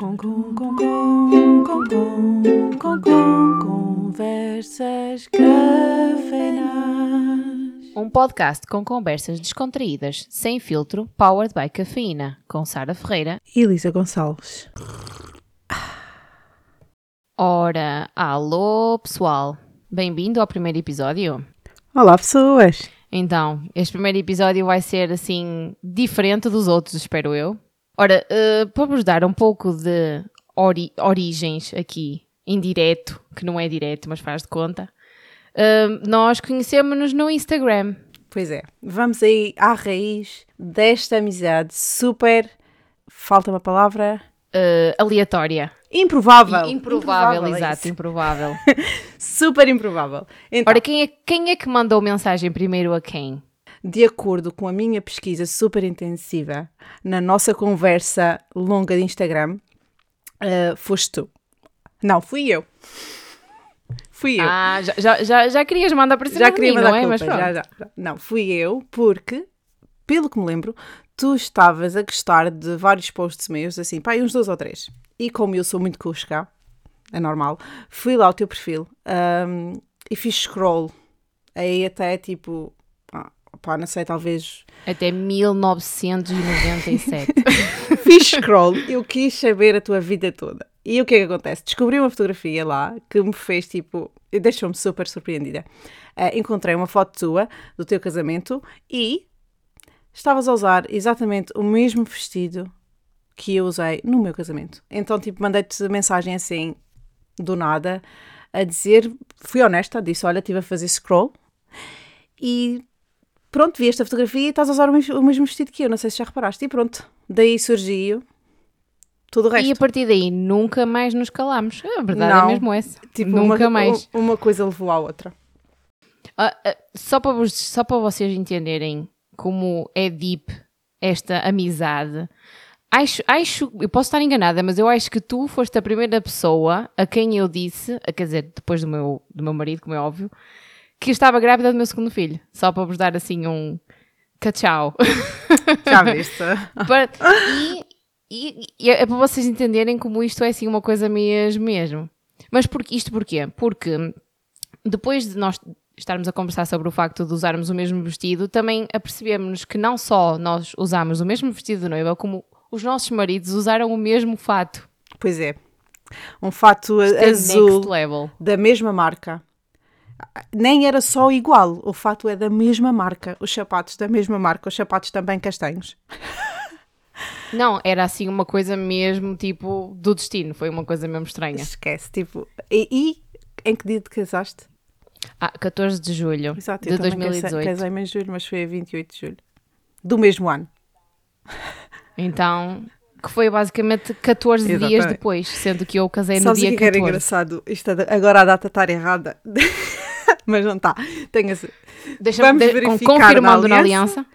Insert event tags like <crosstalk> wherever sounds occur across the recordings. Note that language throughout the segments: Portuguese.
Com, com, com, com, com, com, com, com, conversas cafeinadas. Um podcast com conversas descontraídas, sem filtro, powered by cafeína, com Sara Ferreira. E Elisa Gonçalves. Ora, alô pessoal, bem-vindo ao primeiro episódio. Olá, pessoas. Então, este primeiro episódio vai ser assim diferente dos outros, espero eu. Ora, uh, para vos dar um pouco de ori origens aqui, indireto, que não é direto, mas faz de conta, uh, nós conhecemos-nos no Instagram. Pois é, vamos aí à raiz desta amizade super. Falta uma palavra. Uh, aleatória. Improvável. I improvável, improvável, exato, <laughs> improvável. super improvável. Então, Ora, quem é, quem é que mandou mensagem primeiro a quem? De acordo com a minha pesquisa super intensiva na nossa conversa longa de Instagram, uh, foste tu. Não, fui eu. Fui eu. Ah, já, já, já, já querias mandar para cima já queria mim, mandar não é? culpa, Mas já, já, já. Não, fui eu, porque, pelo que me lembro, tu estavas a gostar de vários posts meus, assim, pá, uns dois ou três. E como eu sou muito cusca, é normal, fui lá ao teu perfil um, e fiz scroll. Aí até tipo, pá, não sei, talvez Até 1997. <laughs> <laughs> fiz scroll, eu quis saber a tua vida toda. E o que é que acontece? Descobri uma fotografia lá que me fez tipo, deixou-me super surpreendida. Eh, encontrei uma foto tua do teu casamento e estavas a usar exatamente o mesmo vestido que eu usei no meu casamento. Então, tipo, mandei-te mensagem assim, do nada, a dizer, fui honesta, disse: Olha, estive a fazer scroll e pronto, vi esta fotografia e estás a usar o mesmo, o mesmo vestido que eu, não sei se já reparaste. E pronto, daí surgiu tudo o resto. e a partir daí nunca mais nos calámos. A verdade Não. é mesmo essa. Tipo, nunca uma, mais. Uma coisa levou à outra. Ah, ah, só, para vos- só para vocês entenderem como é deep esta amizade, acho, acho, eu posso estar enganada, mas eu acho que tu foste a primeira pessoa a quem eu disse, a- quer dizer, depois do meu, do meu marido, como é óbvio, que estava grávida do meu segundo filho. Só para vos dar assim um cachau. Já viste? Para- e, e- e é para vocês entenderem como isto é assim uma coisa mesmo mesmo. Mas por, isto porquê? Porque depois de nós estarmos a conversar sobre o facto de usarmos o mesmo vestido, também apercebemos que não só nós usámos o mesmo vestido de noiva, como os nossos maridos usaram o mesmo fato. pois é. Um fato Isto é azul level. da mesma marca. Nem era só igual, o fato é da mesma marca. Os sapatos da mesma marca, os sapatos também castanhos. <laughs> Não, era assim uma coisa mesmo tipo do destino, foi uma coisa mesmo estranha. Esquece, tipo. E, e em que dia te casaste? Ah, 14 de julho Exato, de eu também casei- 2018. casei-me em julho, mas foi a 28 de julho. Do mesmo ano. Então, que foi basicamente 14 dias depois, sendo que eu casei no Sabes o dia que é que era 14. engraçado? Isto é- agora a data está errada. <laughs> mas não está. Deixa-me Vamos de- verificar confirmando na na aliança? aliança.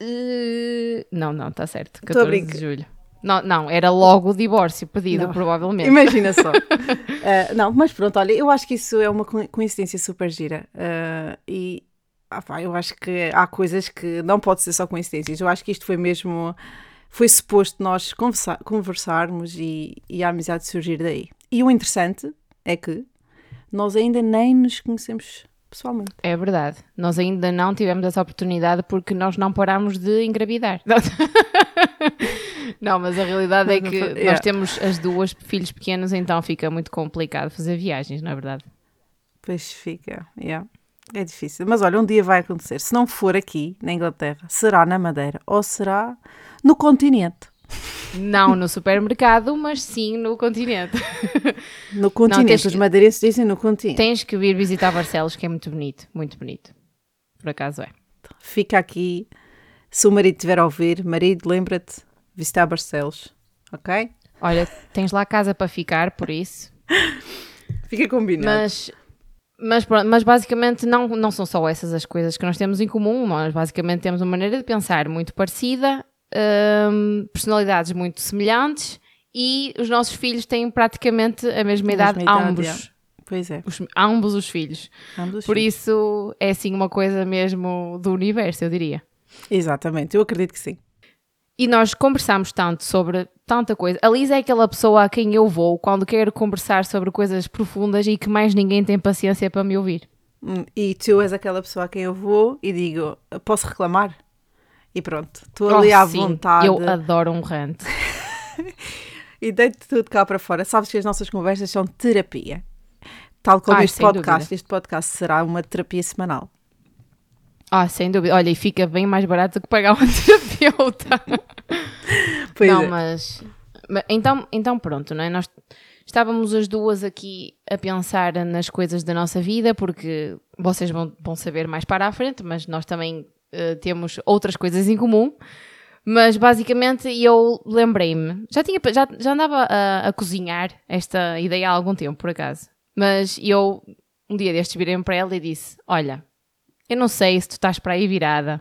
Eh, não, não, está certo. Estou a 14 brincar. de julho. Não, não, era logo o divórcio pedido, Não. provavelmente. Imagina só. Uh, <laughs> não, mas pronto, olha, eu acho que isso é uma co- coincidência super gira. Uh, e ah pá, eu acho que há coisas que não pode ser só coincidências. Eu acho que isto foi mesmo. Foi suposto nós conversa- conversarmos e, e a amizade surgir daí. E o interessante é que nós ainda nem nos conhecemos pessoalmente. É verdade. Nós ainda não tivemos essa oportunidade porque nós não parámos de engravidar. <laughs> Não, mas a realidade é Mas que nós yeah. temos as duas filhos pequenos, então fica muito complicado fazer viagens, não é verdade? Pois fica, yeah. é difícil. Mas olha, um dia vai acontecer. Se não for aqui, na Inglaterra, será na Madeira ou será no continente. Não no supermercado, mas sim no continente. No continente, tens os madeirenses dizem no continente. Tens que vir visitar Barcelos, que é muito bonito, muito bonito. Por acaso é. Fica aqui, se o marido estiver a ouvir, marido, lembra-te, visitar Barcelos, ok? Olha, tens lá casa para ficar, por isso. Fica combinado. Mas, mas, mas basicamente não, não são só essas as coisas que nós temos em comum. Nós basicamente temos uma maneira de pensar muito parecida, hum, personalidades muito semelhantes e os nossos filhos têm praticamente a mesma A idade, mesma idade, ambos. yeah. Pois é. Os, ambos os filhos. ambos os Por filhos. isso é assim uma coisa mesmo do universo, eu diria. Exatamente, eu acredito que sim. E nós conversámos tanto sobre tanta coisa. A Lisa é aquela pessoa a quem eu vou quando quero conversar sobre coisas profundas e que mais ninguém tem paciência para me ouvir. Hum, E tu és aquela pessoa a quem eu vou e digo, posso reclamar? E pronto, estou ali Oh, à sim, vontade Eu adoro um rant. <laughs> e deito tudo cá para fora. Sabes que as nossas conversas são terapia. Tal como Ai, este podcast. dúvida. Este podcast será uma terapia semanal. Ah, sem dúvida. Olha, e fica bem mais barato do que pagar uma <laughs> terapeuta. Pois não, é. mas, mas- então, então pronto, não é? Nós estávamos as duas aqui a pensar nas coisas da nossa vida, porque vocês vão, vão saber mais para a frente, mas nós também eh, temos outras coisas em comum. Mas basicamente eu lembrei-me, já, tinha, já, já andava a, a cozinhar esta ideia há algum tempo, por acaso. Mas eu um dia destes virei-me para ela e disse: Olha, eu não sei se tu estás para aí virada,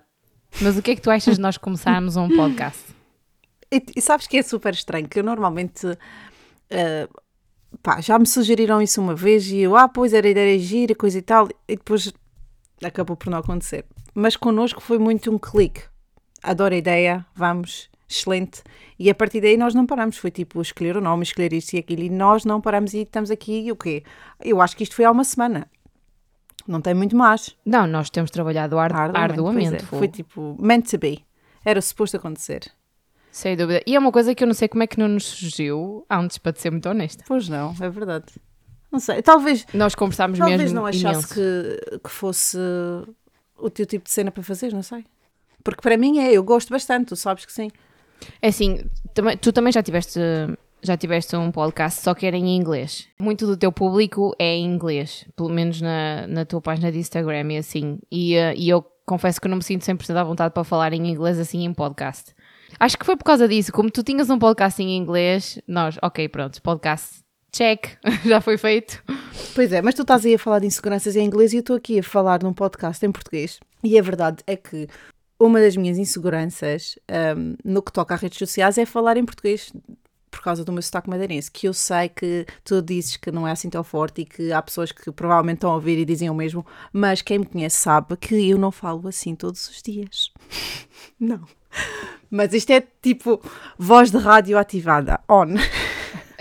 mas o que é que tu achas de nós começarmos um podcast? E, e sabes que é super estranho, que eu normalmente eh, pá, já me sugeriram isso uma vez e eu, ah, pois era ideia gira, coisa e tal, e depois acabou por não acontecer. Mas connosco foi muito um clique. Adoro a ideia, vamos, excelente. E a partir daí nós não paramos, foi tipo escolher o nome, escolher isto e aquilo, e nós não paramos e estamos aqui e o quê? Eu acho que isto foi há uma semana. Não tem muito mais. Não, nós temos trabalhado ar- arduamente. pois é. Foi tipo, meant to be. Era suposto acontecer. Sem dúvida. E é uma coisa que eu não sei como é que não nos surgiu antes, para ser muito honesta. Pois não, é verdade. Não sei, talvez, Nós conversámos talvez mesmo não achasse imenso. que, que fosse o teu tipo de cena para fazer, não sei. Porque para mim é, eu gosto bastante, tu sabes que sim. É assim, tu também já tiveste, já tiveste um podcast, só que era em inglês. Muito do teu público é em inglês, pelo menos na, na tua página de Instagram e assim. E, eh, e eu confesso que não me sinto 100% à vontade para falar em inglês assim em podcast. Acho que foi por causa disso. Como tu tinhas um podcast em inglês, nós, ok, pronto, podcast, check, <laughs> já foi feito. Pois é, mas tu estás aí a falar de inseguranças em inglês e eu estou aqui a falar num podcast em português. E a verdade é que uma das minhas inseguranças hum, no que toca a redes sociais é falar em português. Por causa do meu sotaque madeirense, que eu sei que tu dizes que não é assim tão forte e que há pessoas que provavelmente estão a ouvir e dizem o mesmo, mas quem me conhece sabe que eu não falo assim todos os dias. <laughs> não. Mas isto é tipo voz de rádio ativada, on.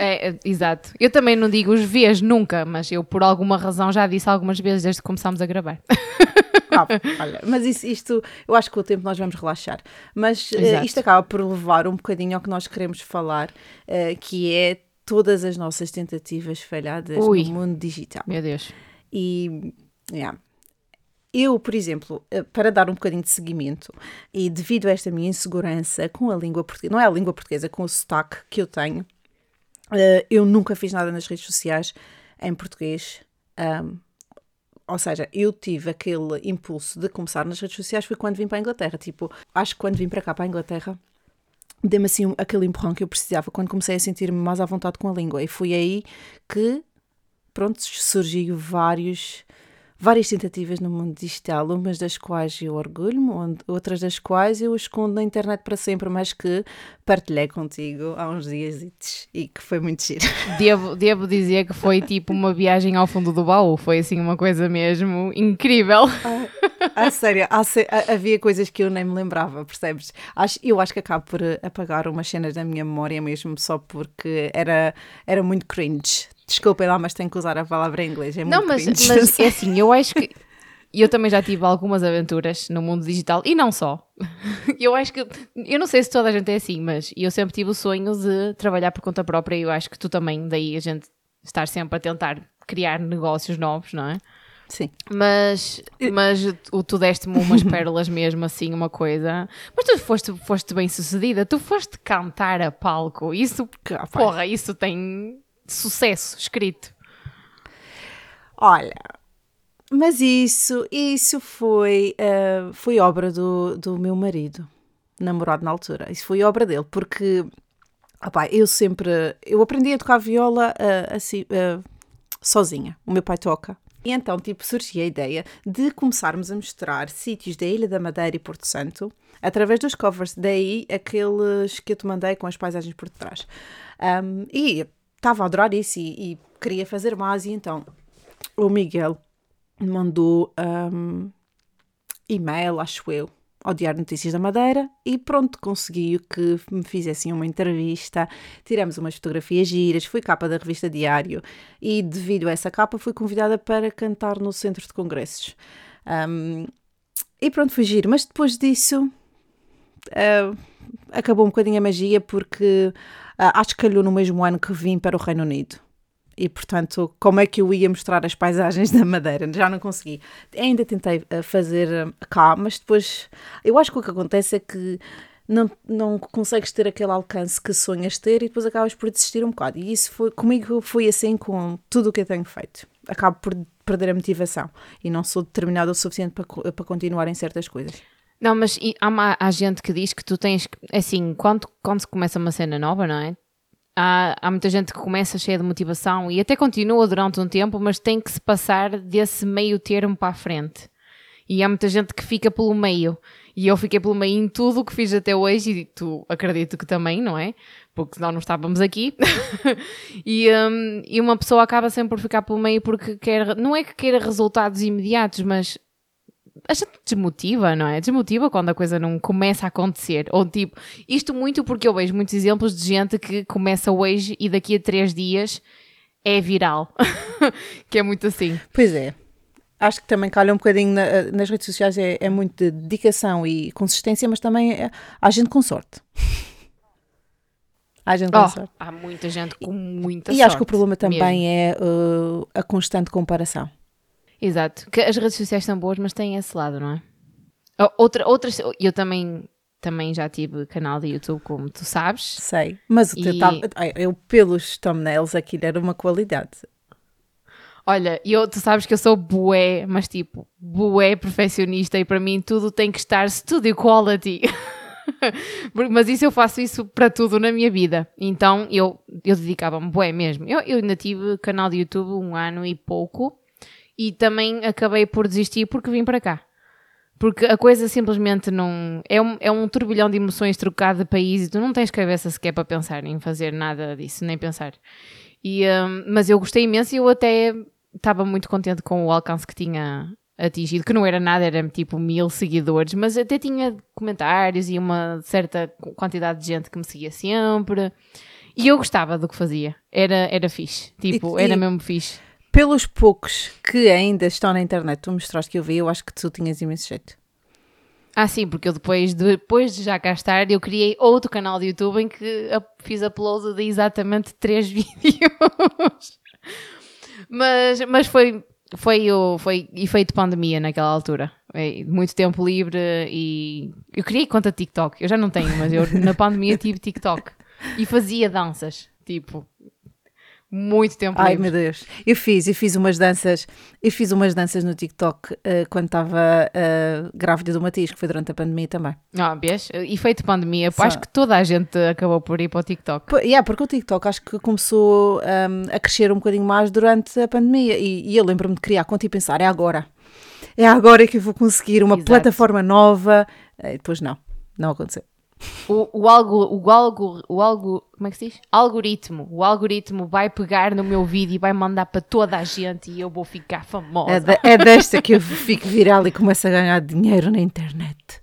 É, é, exato. Eu também não digo os Vs nunca, mas eu por alguma razão já disse algumas vezes desde que começámos a gravar. <laughs> Ah, olha, <laughs> mas isso, isto, eu acho que com o tempo nós vamos relaxar. Mas Exato. isto acaba por levar um bocadinho ao que nós queremos falar, eh, que é todas as nossas tentativas falhadas Ui. no mundo digital. Meu Deus. E, yeah. Eu, por exemplo, eh, para dar um bocadinho de seguimento, e devido a esta minha insegurança com a língua portuguesa, não é a língua portuguesa, com o sotaque que eu tenho, eh, eu nunca fiz nada nas redes sociais em português. ahm, ou seja, eu tive aquele impulso de começar nas redes sociais foi quando vim para a Inglaterra. Tipo, acho que quando vim para cá, para a Inglaterra, deu-me assim um- aquele empurrão que eu precisava quando comecei a sentir-me mais à vontade com a língua. E foi aí que, pronto, surgiu vários, várias tentativas no mundo digital, umas das quais eu orgulho-me, outras das quais eu escondo na internet para sempre, mas que partilhei contigo há uns dias e que foi muito giro. <laughs> Devo, devo dizer que foi tipo uma viagem ao fundo do baú. Foi assim uma coisa mesmo incrível. A sério, há havia coisas que eu nem me lembrava, percebes? Acho, eu acho que acabo por apagar umas cenas da minha memória mesmo só porque era, era muito cringe. Desculpem lá, mas tenho que usar a palavra em inglês. É muito Não, mas, mas <laughs> é assim, eu acho que. Eu também já tive algumas aventuras no mundo digital e não só. <laughs> Eu acho que. Eu não sei se toda a gente é assim, mas eu sempre tive o sonho de trabalhar por conta própria e eu acho que tu também, daí a gente estar sempre a tentar criar negócios novos, não é? Sim. Mas, mas tu, tu deste-me umas pérolas mesmo, assim, uma coisa. Mas tu foste, foste bem sucedida, tu foste cantar a palco. Isso, porra, isso tem sucesso escrito. Olha, mas isso, isso foi, eh, foi obra do, do meu marido, namorado na altura. Isso foi obra dele, porque opá, eu sempre. Eu aprendi a tocar viola eh, assim, eh, sozinha. O meu pai toca. E então, tipo, surgiu a ideia de começarmos a mostrar sítios da Ilha da Madeira e Porto Santo através dos covers. Daí aqueles que eu te mandei com as paisagens por detrás. Um, e estava a adorar isso e, e queria fazer mais. E então o Miguel mandou um, e-mail, acho eu, ao Diário Notícias da Madeira e pronto, consegui que me fizessem uma entrevista, tiramos umas fotografias giras, fui capa da revista Diário e devido a essa capa fui convidada para cantar no Centro de Congressos. Um, e pronto, fui giro, mas depois disso uh, acabou um bocadinho a magia porque acho que calhou no mesmo ano que vim para o Reino Unido e portanto, como é que eu ia mostrar as paisagens <laughs> da Madeira? Já não consegui. Ainda tentei eh, fazer eh, cá, mas depois eu acho que o que acontece é que não, não consegues ter aquele alcance que sonhas ter e depois acabas por desistir um bocado. E isso foi comigo foi assim com tudo o que eu tenho feito. Acabo por perder a motivação e não sou determinada o suficiente para, para continuar em certas coisas. Não, mas há, há gente que diz que tu tens, assim, quando, quando se começa uma cena nova, não é? há, há muita gente que começa cheia de motivação e até continua durante um tempo, mas tem que se passar desse meio termo para a frente. E há muita gente que fica pelo meio. E eu fiquei pelo meio em tudo o que fiz até hoje, e tu acredito que também, não é? Porque senão não estávamos aqui. <laughs> e, um, e uma pessoa acaba sempre por ficar pelo meio porque quer, não é que queira resultados imediatos, mas a gente desmotiva, não é? Desmotiva quando a coisa não começa a acontecer. Ou tipo, isto muito porque eu vejo muitos exemplos de gente que começa hoje e daqui a três dias é viral. <laughs> que é muito assim. Pois é. Acho que também calha um bocadinho na, nas redes sociais, é, é muito de dedicação e consistência, mas também é, há gente com sorte. Há gente com oh, sorte. Há muita gente com muita e, sorte. E acho que o problema também mesmo. é uh, a constante comparação. Exato. Que as redes sociais são boas, mas têm esse lado, não é? Outra, outras, eu também, também já tive canal de YouTube, como tu sabes. Sei, mas e... eu, pelos thumbnails aquilo era uma qualidade. Olha, eu, tu sabes que eu sou bué, mas tipo, bué perfeccionista e para mim tudo tem que estar studio quality. <laughs> mas isso eu faço isso para tudo na minha vida. Então eu, eu dedicava-me bué mesmo. Eu, eu ainda tive canal de YouTube um ano e pouco e também acabei por desistir porque vim para cá. Porque a coisa simplesmente não. É um, é um turbilhão de emoções trocado de país e tu não tens cabeça sequer para pensar em fazer nada disso, nem pensar. E, um, mas eu gostei imenso e eu até estava muito contente com o alcance que tinha atingido, que não era nada, era tipo mil seguidores, mas até tinha comentários e uma certa quantidade de gente que me seguia sempre. E eu gostava do que fazia. Era, era fixe. Tipo, e, era e... mesmo fixe pelos poucos que ainda estão na internet, tu mostraste que eu vi, eu acho que tu tinhas imenso jeito. Ah, sim, porque eu depois, depois de já cá estar, eu criei outro canal de YouTube em que fiz upload de exatamente três <laughs> vídeos. mas, mas foi, foi, o, foi efeito pandemia naquela altura. É, muito tempo livre e eu criei conta TikTok. Eu já não tenho, mas eu na pandemia tive TikTok e fazia danças. Tipo, muito tempo Ai, livre. meu Deus. Eu fiz, eu fiz umas danças, eu fiz umas danças no TikTok uh, quando estava uh, grávida do Matias, que foi durante a pandemia também. Ah, vês? Efeito pandemia, Só. acho que toda a gente acabou por ir para o TikTok. P yeah, porque o TikTok acho que começou um, ehm, a crescer um bocadinho mais durante a pandemia e, e eu lembro-me de criar conta e pensar, é agora. É agora que eu vou conseguir uma Exato. plataforma nova. E depois não, não aconteceu. O, o, algo, o, algo, o algo, como é que se diz? Algoritmo. O algoritmo vai pegar no meu vídeo e vai mandar para toda a gente e eu vou ficar famosa. É, de, é desta que eu fico viral e começo a ganhar dinheiro na internet.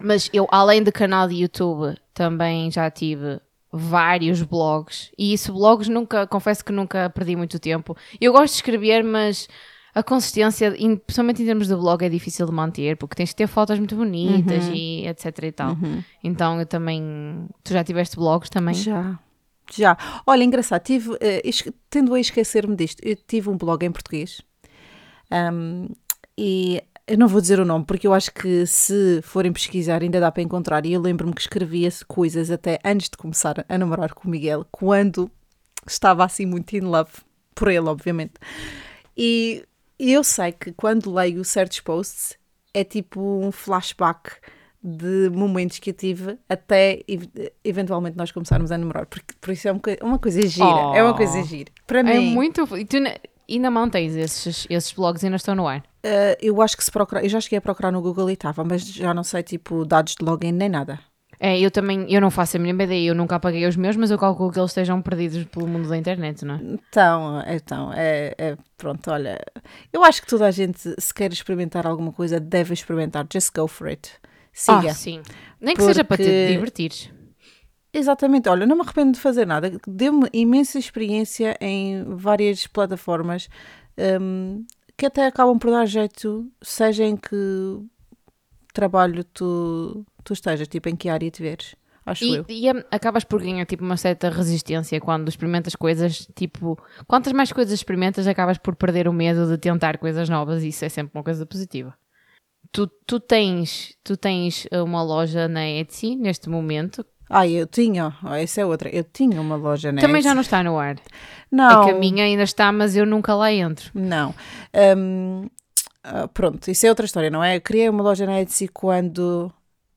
Mas eu, além do canal de YouTube, também já tive vários blogs. E isso, blogs, nunca, confesso que nunca perdi muito tempo. Eu gosto de escrever, mas a consistência, principalmente em termos de blog, é difícil de manter, porque tens que ter fotos muito bonitas uhum. e etc e tal. Uhum. Então eu também. Tu já tiveste blogs também? Já. Já. Olha, engraçado, tive, uh, tendo a esquecer-me disto, eu tive um blog em português um, e eu não vou dizer o nome porque eu acho que se forem pesquisar ainda dá para encontrar. E eu lembro-me que escrevia coisas até antes de começar a namorar com o Miguel, quando estava assim muito in love por ele, obviamente. E e eu sei que quando leio certos posts é tipo um flashback de momentos que eu tive até eventualmente nós começarmos a namorar, porque por isso é uma, uma coisa gira, oh, é uma coisa gira. Para é mim. É muito. E tu ainda mantens esses, esses blogs ainda estão no ar? Uh, eu acho que se procurar, eu já cheguei a procurar no Google e estava, mas já não sei tipo dados de login nem nada. É, eu também, eu não faço a mínima ideia, eu nunca apaguei os meus, mas eu calculo que eles estejam perdidos pelo mundo da internet, não é? Então, então é, é- pronto, olha, eu acho que toda a gente, se quer experimentar alguma coisa, deve experimentar. Just go for it. Siga. Ah, sim. Nem que seja para te Porque- divertires. Exatamente, olha, não me arrependo de fazer nada. Deu-me imensa experiência em várias plataformas hum, que até acabam por dar jeito, seja em que trabalho tu, tu estejas, tipo em que área te veres, acho E, eu. e é- acabas por ganhar tipo uma certa resistência quando experimentas coisas, tipo, quantas mais coisas experimentas, acabas por perder o medo de tentar coisas novas e isso é sempre uma coisa positiva. Tu, tu tens tu tens uma loja na Etsy neste momento, Ah, eu tinha, ah, essa é outra, eu tinha uma loja na também já não está no ar. Não, É que a minha ainda está, mas eu nunca lá entro. Não. Hum, ah, pronto, isso é outra história, não é? Eu criei uma loja na Etsy quando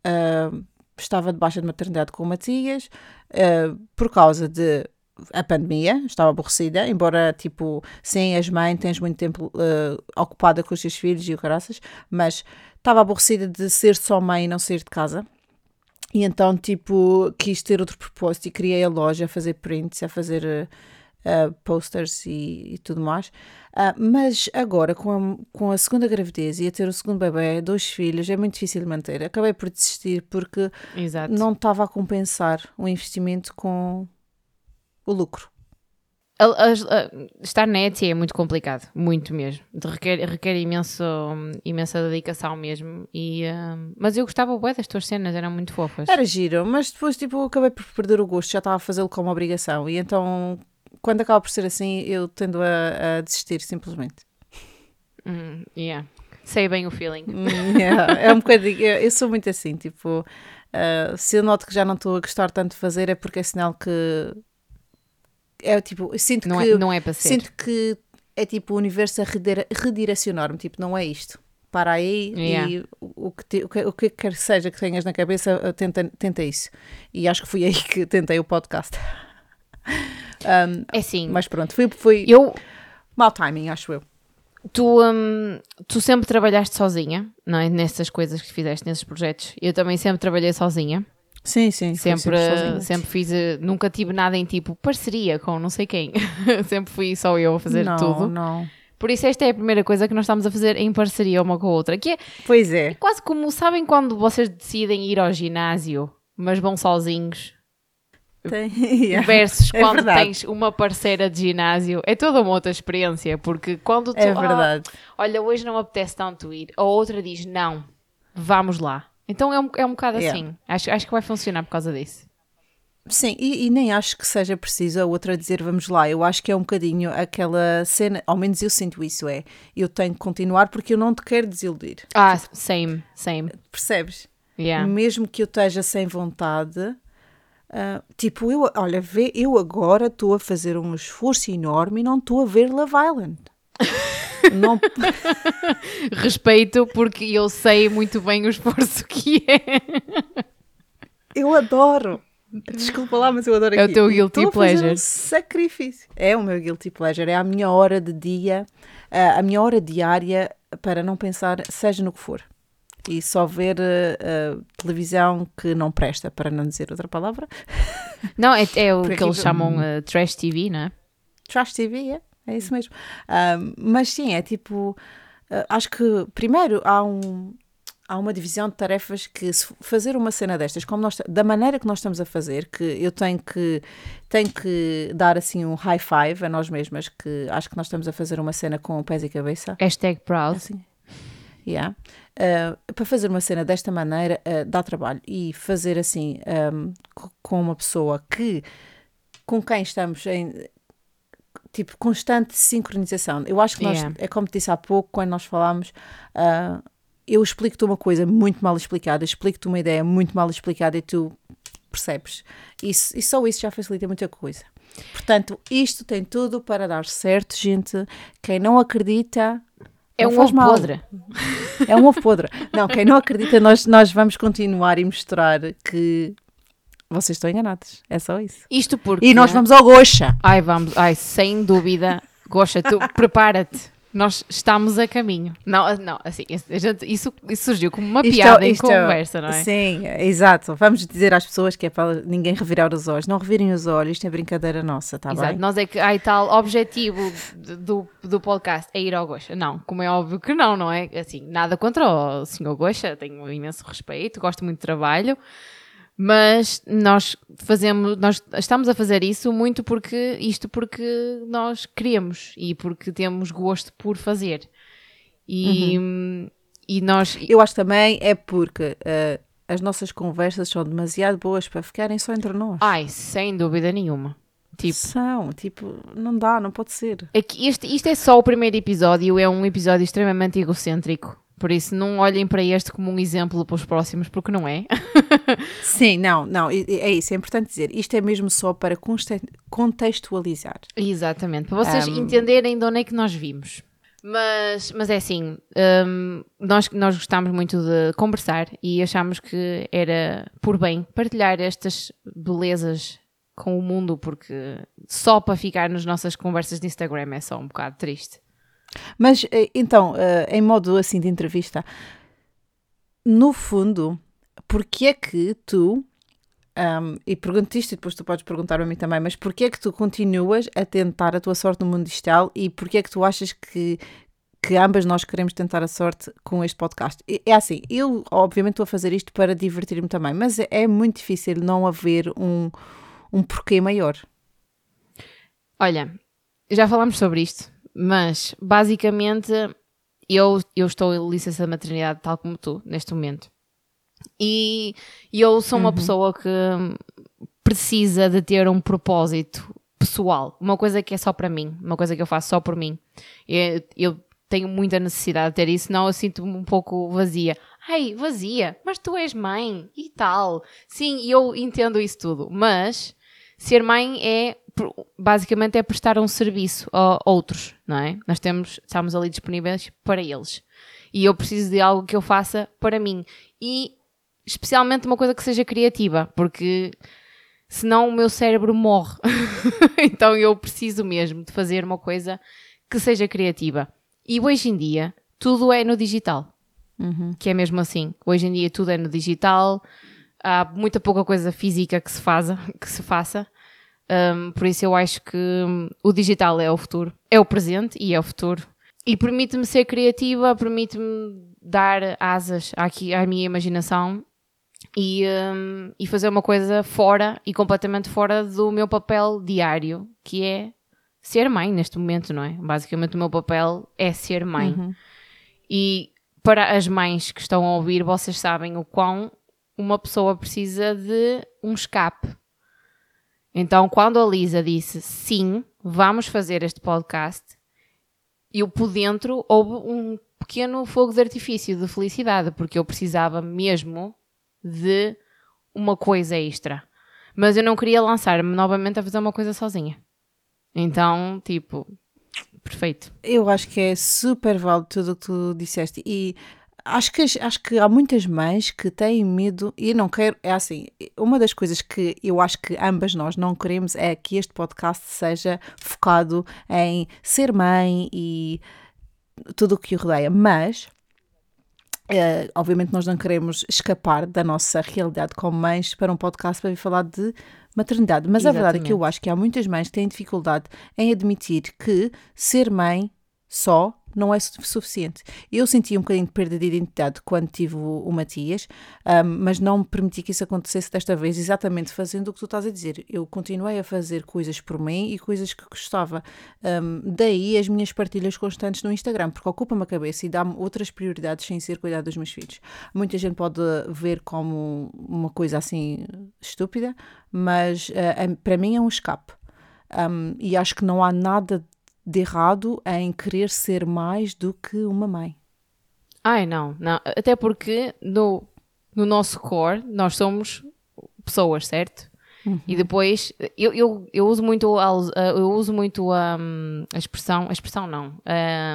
ah, estava de baixa de maternidade com o Matias, ah, por causa de a pandemia, estava aborrecida, embora, tipo, sem as mães, tens muito tempo ah, ocupada com os teus filhos e o caraças, mas estava aborrecida de ser só mãe e não sair de casa. E então, tipo, quis ter outro propósito e criei a loja a fazer prints, a fazer eh, eh, posters e, e tudo mais. Ah, mas agora, com a, com a segunda gravidez e a ter o segundo bebê, dois filhos, é muito difícil de manter. Acabei por desistir porque Exato. não estava a compensar o investimento com o lucro. A- as- a- estar na Etsy é muito complicado, muito mesmo. De- Requer, requer imenso, imensa dedicação mesmo. E, hum, mas eu gostava bué das tuas cenas, eram muito fofas. Era giro, mas depois, tipo, acabei por perder o gosto, já estava a fazê-lo como obrigação. E então, quando acaba por ser assim, eu tendo a, a desistir simplesmente. Hum, yeah. Sei bem o feeling. <laughs> Yeah, é um bocadinho. Eu, eu sou muito assim, tipo, ah, se eu noto que já não estou a gostar tanto de fazer, é porque é sinal que. É tipo, sinto Não que. é, não é para ser. sinto que é tipo o universo a redire- redirecionar-me, tipo, não é isto. Para aí Yeah. e o que, te- o, que, o que quer que seja que tenhas na cabeça, tenta, tenta isso. E acho que foi aí que tentei o podcast. Um, É assim, mas pronto, foi, foi eu, mau timing, acho eu. tu, hum, tu sempre trabalhaste sozinha, não é? Nessas coisas que fizeste, nesses projetos. Eu também sempre trabalhei sozinha. Sim, sim. Sempre, sozinha. sempre fiz, eh, nunca tive nada em tipo parceria com não sei quem. <laughs> sempre fui só eu a fazer não, tudo. Não, Por isso, esta é a primeira coisa que nós estamos a fazer em parceria uma com a outra. Que é Pois é. quase como, sabem quando vocês decidem ir ao ginásio, mas vão sozinhos? Tem, <laughs> <laughs> yeah. Versus É quando verdade. tens uma parceira de ginásio. É toda uma outra experiência, porque quando tu... É "Ah, verdade. olha, hoje não me apetece tanto ir. A outra diz, não, vamos lá. Então é um, é um bocado Yeah. assim. Acho, acho que vai funcionar por causa disso. Sim, e, e nem acho que seja preciso a outra dizer vamos lá. Eu acho que é um bocadinho aquela cena, ao menos eu sinto isso, é eu tenho que continuar porque eu não te quero desiludir. Ah, same, same. Percebes? Yeah. Mesmo que eu esteja sem vontade, ah, tipo, eu, olha, vê, eu agora estou a fazer um esforço enorme e não estou a ver Love Island. <laughs> não, Respeito, porque eu sei muito bem o esforço que é. eu adoro. Desculpa lá, mas eu adoro É o aquilo. teu guilty estou pleasure. Um sacrifício. É o meu guilty pleasure. É a minha hora de dia, ah, a minha hora diária para não pensar, seja no que for. E só ver ah, televisão que não presta, para não dizer outra palavra. <laughs> Não, é, é o que aqui- eles chamam eh, trash TV, não é? Trash TV, é, é isso mesmo. Ah, mas sim, é tipo. ah, acho que primeiro há um. Há uma divisão de tarefas que se fazer uma cena destas, como nós, da maneira que nós estamos a fazer, que eu tenho que, tenho que dar assim um high five a nós mesmas, que acho que nós estamos a fazer uma cena com pés e cabeça. Hashtag proud. Assim. Yeah. Ah, para fazer uma cena desta maneira ah, dá trabalho e fazer assim ahm, co- com uma pessoa que com quem estamos em tipo constante sincronização. Eu acho que nós, Yeah. é como te disse há pouco, quando nós falámos, ah, eu explico-te uma coisa muito mal explicada, explico-te uma ideia muito mal explicada e tu percebes. Isso, e só isso já facilita muita coisa. Portanto, isto tem tudo para dar certo, gente. Quem não acredita. É não um ovo mal. podre. É um ovo podre. Não, quem não acredita, nós, nós vamos continuar e mostrar que vocês estão enganados. É só isso. Isto porque. E nós vamos ao Goxa. Ai, vamos. Ai, sem dúvida. Gosta, tu <laughs> prepara-te. Nós estamos a caminho. Não, não assim, gente, isso, isso surgiu como uma Isto é- piada em isto é- conversa, não é? Sim, exato. Vamos dizer às pessoas que é para ninguém revirar os olhos. Não revirem os olhos, isto é brincadeira nossa, está Exato, bem? nós é que há e tal objetivo do, do podcast é ir ao Goxa. Não, como é óbvio que não, não é? Assim, nada contra o senhor Goxa, tenho um imenso respeito, gosto muito do trabalho, mas nós fazemos, nós estamos a fazer isso muito porque isto porque nós queremos e porque temos gosto por fazer. E, e nós Eu acho também é porque eh, as nossas conversas são demasiado boas para ficarem só entre nós. ai, sem dúvida nenhuma. Tipo, São, tipo, não dá, não pode ser. É que este, isto é só o primeiro episódio, é um episódio extremamente egocêntrico. Por isso, não olhem para este como um exemplo para os próximos, porque não é. <laughs> Sim, não, não, é isso, é importante dizer. Isto é mesmo só para contextualizar. Exatamente, para vocês Um, entenderem de onde é que nós vimos. Mas, mas é assim, hum, nós, nós gostámos muito de conversar e achámos que era por bem partilhar estas belezas com o mundo, porque só para ficar nas nossas conversas de Instagram é só um bocado triste. Mas eh, então, eh, em modo assim de entrevista, no fundo, porque é que tu, ahm, e pergunto isto e depois tu podes perguntar a mim também, mas porque é que tu continuas a tentar a tua sorte no mundo digital e porque é que tu achas que, que ambas nós queremos tentar a sorte com este podcast? É assim, eu obviamente estou a fazer isto para divertir-me também, mas é, é muito difícil não haver um, um porquê maior. Olha, já falámos sobre isto, mas basicamente eu, eu estou em licença de maternidade tal como tu, neste momento. E eu sou uma pessoa que precisa de ter um propósito pessoal, uma coisa que é só para mim, uma coisa que eu faço só por mim. Eu, eu tenho muita necessidade de ter isso, senão eu sinto-me um pouco vazia. Ai, vazia, mas tu és mãe e tal. Sim, eu entendo isso tudo, mas ser mãe é basicamente é prestar um serviço a outros, não é? Nós temos, estamos ali disponíveis para eles. E eu preciso de algo que eu faça para mim. E especialmente uma coisa que seja criativa, porque senão o meu cérebro morre. <laughs> então eu preciso mesmo de fazer uma coisa que seja criativa. E hoje em dia tudo é no digital. Que é mesmo assim. Hoje em dia tudo é no digital. Há muita pouca coisa física que se, faça, <laughs> que se faça. Um, por isso eu acho que hum, o digital é o futuro. É o presente e é o futuro. E permite-me ser criativa, permite-me dar asas aqui à minha imaginação e, hum, e fazer uma coisa fora e completamente fora do meu papel diário, que é ser mãe neste momento, não é? Basicamente o meu papel é ser mãe. E para as mães que estão a ouvir, vocês sabem o quão uma pessoa precisa de um escape. Então, quando a Lisa disse sim, vamos fazer este podcast, eu por dentro houve um pequeno fogo de artifício de felicidade, porque eu precisava mesmo de uma coisa extra. Mas eu não queria lançar-me novamente a fazer uma coisa sozinha. Então, tipo, perfeito. Eu acho que é super válido tudo o que tu disseste e acho que, acho que há muitas mães que têm medo e não quero, é assim, uma das coisas que eu acho que ambas nós não queremos é que este podcast seja focado em ser mãe e tudo o que o rodeia, mas eh, obviamente nós não queremos escapar da nossa realidade como mães para um podcast para vir falar de maternidade. Mas a verdade é que eu acho que há muitas mães que têm dificuldade em admitir que ser mãe só não é su- suficiente. Eu senti um bocadinho de perda de identidade quando tive o, Matias, ahm, mas não me permiti que isso acontecesse desta vez, exatamente fazendo o que tu estás a dizer. Eu continuei a fazer coisas por mim e coisas que gostava. Ahm, daí as minhas partilhas constantes no Instagram, porque ocupa-me a cabeça e dá-me outras prioridades sem ser cuidar dos meus filhos. Muita gente pode ver como uma coisa assim estúpida, mas ah, ah, para mim é um escape. Um, e acho que não há nada de errado em querer ser mais do que uma mãe. Ai, não, não. Até porque no, no nosso core nós somos pessoas, certo? E depois eu, eu, eu uso muito a, eu uso muito a, a expressão, a expressão não,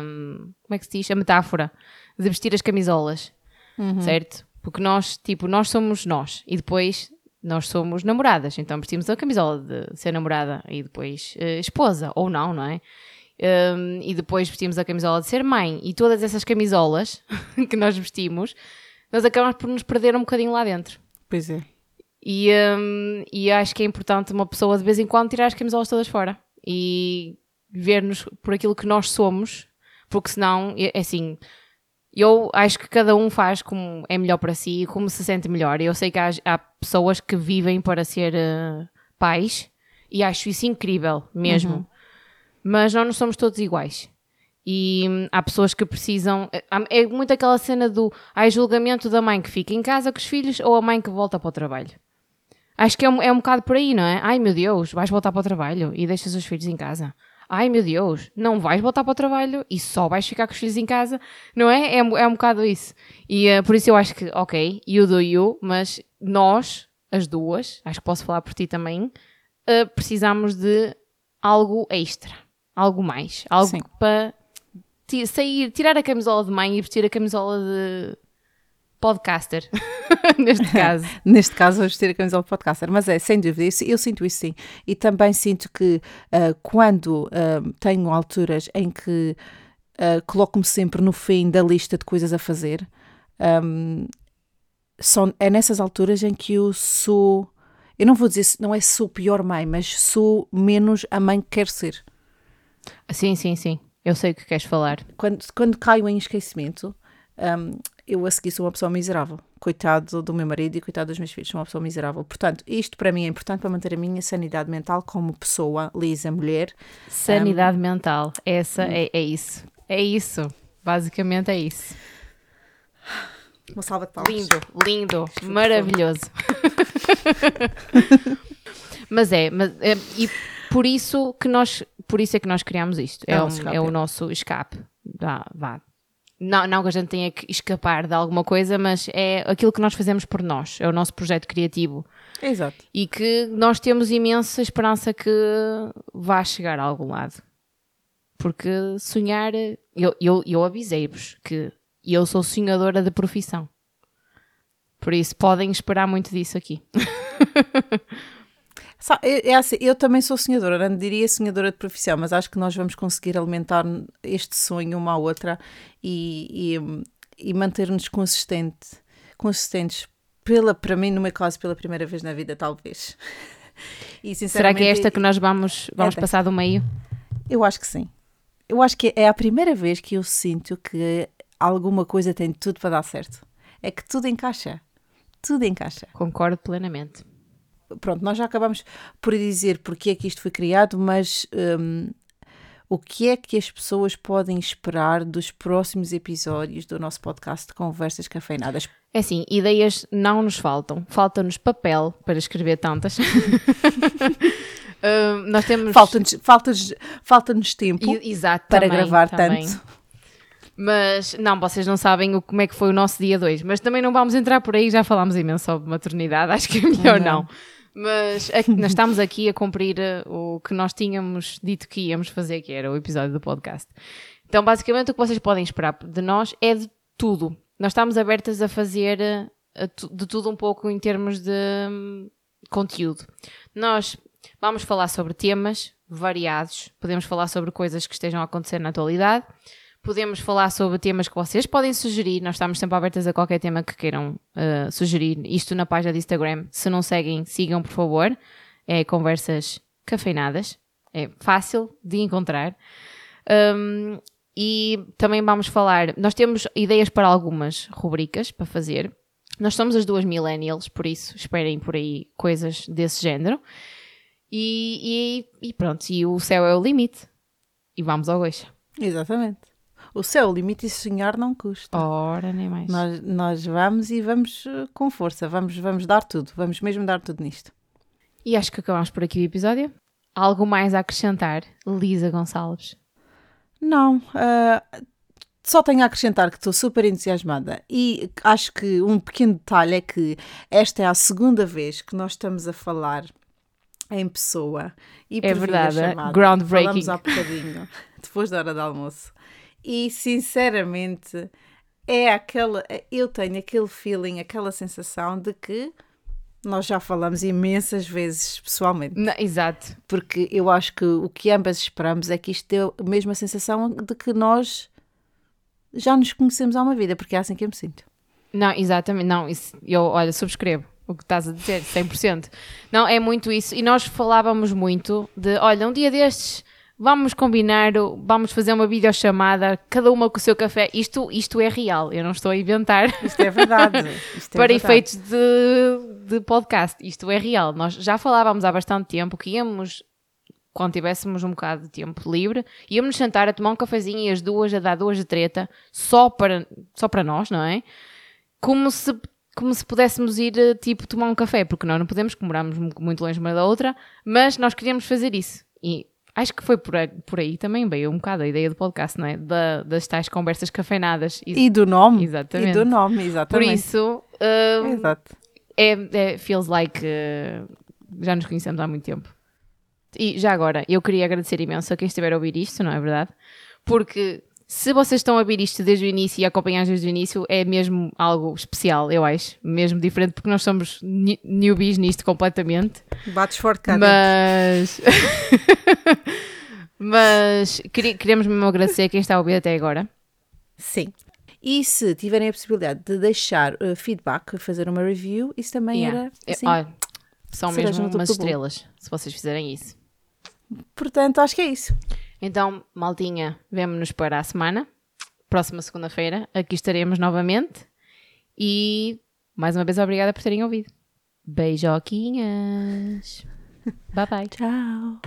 hum, como é que se diz? A metáfora de vestir as camisolas, certo? Porque nós, tipo, nós somos nós e depois nós somos namoradas, então vestimos a camisola de ser namorada e depois eh, esposa, ou não, não é? Um, e depois vestimos a camisola de ser mãe. E todas essas camisolas <laughs> que nós vestimos, nós acabamos por nos perder um bocadinho lá dentro. Pois é. E, um, e acho que é importante uma pessoa de vez em quando tirar as camisolas todas fora e ver-nos por aquilo que nós somos, porque senão, é assim, eu acho que cada um faz como é melhor para si e como se sente melhor. Eu sei que há, há pessoas que vivem para ser uh, pais e acho isso incrível mesmo. Uhum. Mas nós não somos todos iguais. E hum, há pessoas que precisam. É, é muito aquela cena do há julgamento da mãe que fica em casa com os filhos ou a mãe que volta para o trabalho. Acho que é um, é um bocado por aí, não é? Ai meu Deus, vais voltar para o trabalho e deixas os filhos em casa. Ai meu Deus, não vais voltar para o trabalho e só vais ficar com os filhos em casa, não é? É, é um bocado isso. E uh, por isso eu acho que, ok, you do you, mas nós, as duas, acho que posso falar por ti também, uh, precisamos de algo extra, algo mais, algo Sim. para sair, tirar a camisola de mãe e vestir a camisola de podcaster, <laughs> neste caso. <laughs> neste caso, vestir a camisola de podcaster, mas é, sem dúvida, isso, eu sinto isso sim. E também sinto que uh, quando uh, tenho alturas em que uh, coloco-me sempre no fim da lista de coisas a fazer, um, são, é nessas alturas em que eu sou eu não vou dizer, não é sou pior mãe, mas sou menos a mãe que quero ser. Sim, sim, sim. Eu sei o que queres falar. Quando, quando caio em esquecimento, um, eu a seguir sou uma pessoa miserável. Coitado do meu marido e coitado dos meus filhos, sou uma pessoa miserável. Portanto, isto para mim é importante para manter a minha sanidade mental como pessoa, lisa, mulher. Sanidade um, mental, essa é, é isso. É isso. Basicamente é isso. Uma salva de palmas. Lindo, lindo, maravilhoso. <laughs> mas é, mas é, e por isso que nós, por isso é que nós criamos isto. É, é, um, é o nosso escape. Vá, vá. Não, não que a gente tenha que escapar de alguma coisa, mas é aquilo que nós fazemos por nós. É o nosso projeto criativo. Exato. E que nós temos imensa esperança que vá chegar a algum lado. Porque sonhar, eu, eu, eu avisei-vos que eu sou sonhadora de profissão. Por isso, podem esperar muito disso aqui. <laughs> É, é assim, eu também sou sonhadora, não diria sonhadora de profissão, mas acho que nós vamos conseguir alimentar este sonho uma à outra e, e, e manter-nos consistente, consistentes, pela, para mim, no meu caso, pela primeira vez na vida, talvez. <laughs> E, Será que é esta que nós vamos, vamos é passar do meio? Eu acho que sim. Eu acho que é a primeira vez que eu sinto que alguma coisa tem tudo para dar certo. É que tudo encaixa. Tudo encaixa. Concordo plenamente. Pronto, nós já acabamos por dizer porque é que isto foi criado, mas um, o que é que as pessoas podem esperar dos próximos episódios do nosso podcast de Conversas Cafeinadas? É assim, ideias não nos faltam. Falta-nos papel para escrever tantas. uh, <laughs> nós temos... Falta-nos falta falta tempo Exato, para também, gravar também. tanto. Mas não, vocês não sabem o, como é que foi o nosso dia 2. Mas também não vamos entrar por aí, já falámos imenso sobre maternidade, <laughs> acho que é melhor não. não. Mas é nós estamos aqui a cumprir eh, o que nós tínhamos dito que íamos fazer, que era o episódio do podcast. Então, basicamente, o que vocês podem esperar de nós é de tudo. Nós estamos abertas a fazer eh, de tudo um pouco em termos de hum, conteúdo. Nós vamos falar sobre temas variados, podemos falar sobre coisas que estejam a acontecer na atualidade Podemos falar sobre temas que vocês podem sugerir. Nós estamos sempre abertas a qualquer tema que queiram uh, sugerir. Isto na página de Instagram. Se não seguem, sigam, por favor. É Conversas Cafeinadas. É fácil de encontrar. Um, e também vamos falar. Nós temos ideias para algumas rubricas para fazer. Nós somos as duas millennials, por isso esperem por aí coisas desse género. E, e, e pronto, e o céu é o limite. E vamos ao gosto. Exatamente. O céu, o limite e sonhar não custa. Ora, nem mais. Nós, nós vamos e vamos eh, com força, vamos, vamos dar tudo, vamos mesmo dar tudo nisto. E acho que acabamos por aqui o episódio. Algo mais a acrescentar, Lisa Gonçalves? Não, uh, só tenho a acrescentar que estou super entusiasmada e acho que um pequeno detalhe é que esta é a segunda vez que nós estamos a falar em pessoa e é verdade, groundbreaking. Falamos há bocadinho, <laughs> depois da hora do almoço. E sinceramente, é aquela. Eu tenho aquele feeling, aquela sensação de que Nós já falamos imensas vezes pessoalmente, Não, exato. porque eu acho que o que ambas esperamos é que isto dê a mesma sensação de que nós já nos conhecemos há uma vida, porque é assim que eu me sinto. Não, exatamente. Não, isso, eu, olha, subscrevo o que estás a dizer, 100%. Não, é muito isso. E nós falávamos muito de, olha, um dia destes vamos combinar, vamos fazer uma videochamada, cada uma com o seu café. Isto, isto é real, eu não estou a inventar Isto é verdade. <laughs> Isto é para verdade. efeitos de, de podcast. Isto é real. Nós já falávamos há bastante tempo que íamos, quando tivéssemos um bocado de tempo livre, íamos sentar a tomar um cafezinho e as duas a dar duas de treta, só para, só para nós, não é? Como se, como se pudéssemos ir, eh, tipo, tomar um café, porque nós não podemos, que moramos mu- muito longe uma da outra, mas nós queríamos fazer isso. E acho que foi por aí, por aí também veio um bocado a ideia do podcast, não é? Da- das tais conversas cafeinadas. E, E do nome. Exatamente. E do nome, por exatamente. isso, eh, Exato. é, é- feels like eh, já nos conhecemos há muito tempo. E já agora, eu queria agradecer imenso a quem estiver a ouvir isto, não é verdade? Porque se vocês estão a ouvir isto desde o início e a acompanhar desde o início, é mesmo algo especial, eu acho. Mesmo diferente, porque nós somos newbies nisto completamente. Bates forte dentro. Mas. <laughs> Mas queremos mesmo agradecer a quem está a ouvir até agora. Sim. E se tiverem a possibilidade de deixar uh, feedback, fazer uma review, isso também Yeah. era É, assim. olha, são mesmo umas estrelas, se vocês fizerem isso. Portanto, acho que é isso. Então, maltinha, vemo-nos para a semana. Próxima segunda-feira, aqui estaremos novamente. E mais uma vez, obrigada por terem ouvido. Beijoquinhas. <laughs> Bye bye. Tchau.